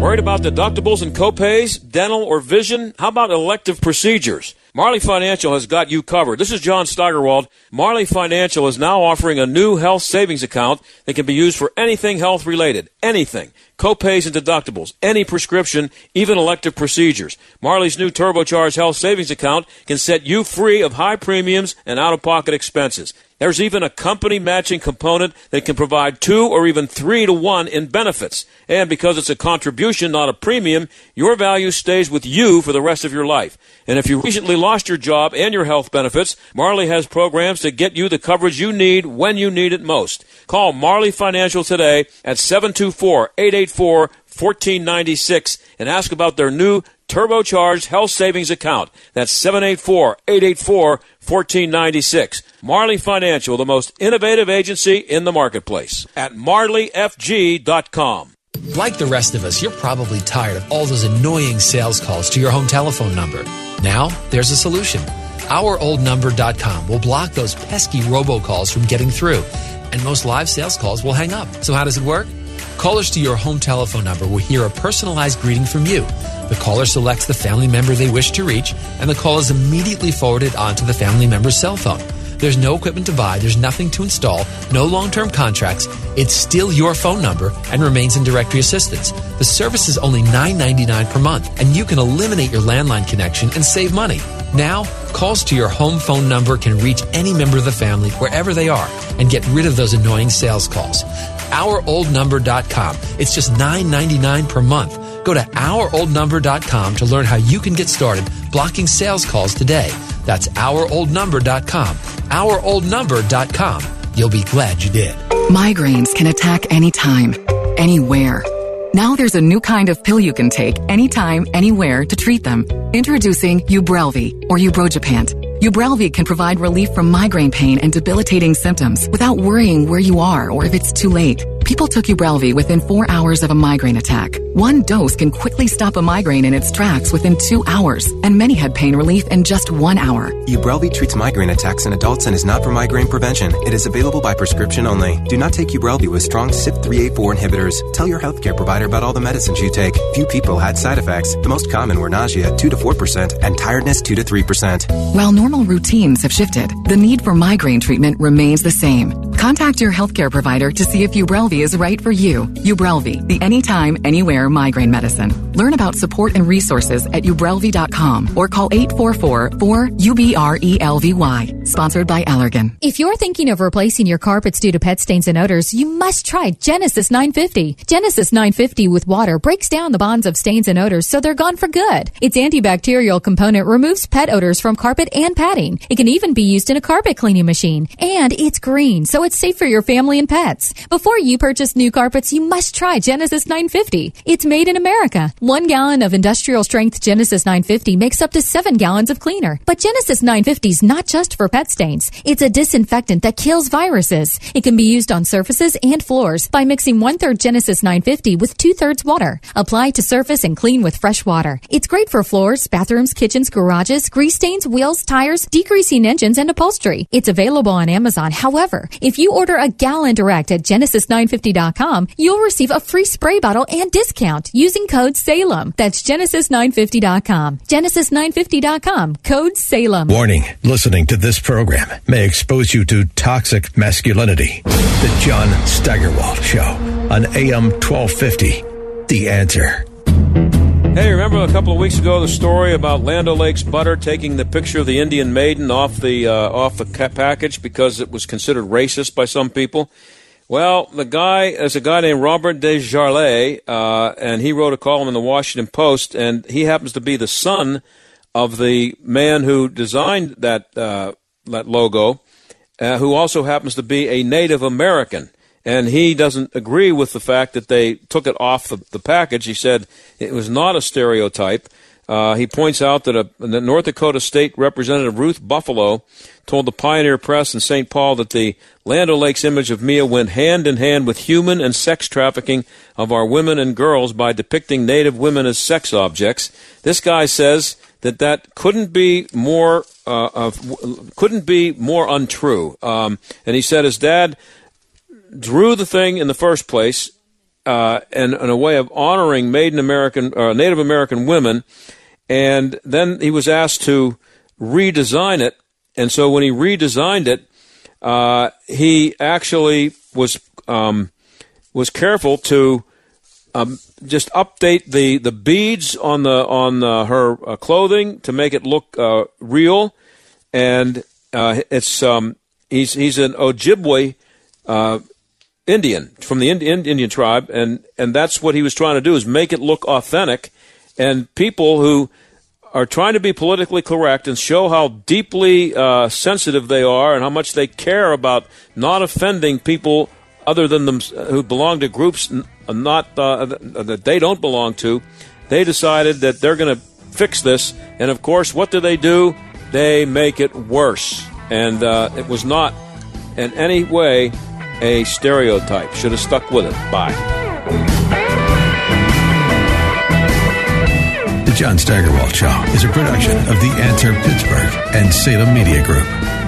[SPEAKER 1] Worried about deductibles and copays, dental or vision? How about elective procedures? Marley Financial has got you covered. This is John Steigerwald. Marley Financial is now offering a new health savings account that can be used for anything health related. Anything. Copays and deductibles, any prescription, even elective procedures. Marley's new turbocharged health savings account can set you free of high premiums and out of pocket expenses. There's even a company matching component that can provide two or even three to one in benefits. And because it's a contribution, not a premium, your value stays with you for the rest of your life. And if you recently lost your job and your health benefits, Marley has programs to get you the coverage you need when you need it most. Call Marley Financial today at 724-884 1496 and ask about their new turbocharged health savings account. That's 784-884-1496. Marley Financial, the most innovative agency in the marketplace at marleyfg.com.
[SPEAKER 21] Like the rest of us, you're probably tired of all those annoying sales calls to your home telephone number. Now, there's a solution. OurOldNumber.com will block those pesky robocalls from getting through, and most live sales calls will hang up. So, how does it work? Callers to your home telephone number will hear a personalized greeting from you. The caller selects the family member they wish to reach, and the call is immediately forwarded onto the family member's cell phone. There's no equipment to buy, there's nothing to install, no long term contracts. It's still your phone number and remains in directory assistance. The service is only $9.99 per month, and you can eliminate your landline connection and save money. Now, calls to your home phone number can reach any member of the family wherever they are and get rid of those annoying sales calls. OurOldNumber.com. It's just $9.99 per month. Go to OurOldNumber.com to learn how you can get started blocking sales calls today. That's OurOldNumber.com. OurOldNumber.com. You'll be glad you did.
[SPEAKER 2] Migraines can attack anytime, anywhere. Now there's a new kind of pill you can take anytime, anywhere to treat them. Introducing Ubrelvy or Ubrogepant. Ubrelvy can provide relief from migraine pain and debilitating symptoms without worrying where you are or if it's too late. People took Ubrelvy within four hours of a migraine attack. One dose can quickly stop a migraine in its tracks within two hours, and many had pain relief in just one hour.
[SPEAKER 3] Ubrelvy treats migraine attacks in adults and is not for migraine prevention. It is available by prescription only. Do not take Ubrelvy with strong CYP3A4 inhibitors. Tell your healthcare provider about all the medicines you take. Few people had side effects. The most common were nausea, 2 to 4%, and tiredness, 2 to 3%.
[SPEAKER 2] While normal routines have shifted, the need for migraine treatment remains the same. Contact your healthcare provider to see if Ubrelvy is right for you. Ubrelvy, the anytime, anywhere migraine medicine. Learn about support and resources at ubrelvy.com or call 844-4-UBRELVY. Sponsored by Allergan.
[SPEAKER 22] If you're thinking of replacing your carpets due to pet stains and odors, you must try Genesis 950. Genesis 950 with water breaks down the bonds of stains and odors so they're gone for good. Its antibacterial component removes pet odors from carpet and padding. It can even be used in a carpet cleaning machine. And it's green, so it's safe for your family and pets. Before you purchase new carpets, you must try Genesis 950. It's made in America. One gallon of industrial strength Genesis 950 makes up to seven gallons of cleaner. But Genesis 950 is not just for pet stains. It's a disinfectant that kills viruses. It can be used on surfaces and floors by mixing one third Genesis 950 with two thirds water. Apply to surface and clean with fresh water. It's great for floors, bathrooms, kitchens, garages, grease stains, wheels, tires, degreasing engines, and upholstery. It's available on Amazon. However, if you order a gallon direct at genesis950.com, you'll receive a free spray bottle and discount using code SALEM. That's genesis950.com. Genesis950.com. Code SALEM.
[SPEAKER 23] Warning listening to this program may expose you to toxic masculinity. The John Steigerwald Show on AM 1250. The answer.
[SPEAKER 1] Hey, remember a couple of weeks ago the story about Land O'Lakes butter taking the picture of the Indian maiden off the uh, off the package because it was considered racist by some people? Well, the guy is a guy named Robert DesJarlait, uh, and he wrote a column in the Washington Post, and he happens to be the son of the man who designed that uh, that logo, uh, who also happens to be a Native American. And he doesn't agree with the fact that they took it off the, the package. He said it was not a stereotype. Uh, he points out that, a, that North Dakota State Representative Ruth Buffalo told the Pioneer Press in St. Paul that the Land O'Lakes image of Mia went hand in hand with human and sex trafficking of our women and girls by depicting Native women as sex objects. This guy says that that couldn't be more uh, of, couldn't be more untrue. Um, and he said his dad drew the thing in the first place, uh, and in a way of honoring Maiden American, uh, Native American women, and then he was asked to redesign it. And so when he redesigned it, uh, he actually was um, was careful to um, just update the, the beads on the on uh, her uh, clothing to make it look uh, real, and uh, it's um, he's he's an Ojibwe uh, Indian from the Indian, Indian tribe, and and that's what he was trying to do is make it look authentic, and people who are trying to be politically correct and show how deeply uh, sensitive they are and how much they care about not offending people other than them who belong to groups not uh, that they don't belong to. They decided that they're going to fix this, and of course, what do they do? They make it worse, and uh, it was not in any way a stereotype. Should have stuck with it. Bye.
[SPEAKER 23] The John Steigerwald Show is a production of the Answer Pittsburgh and Salem Media Group.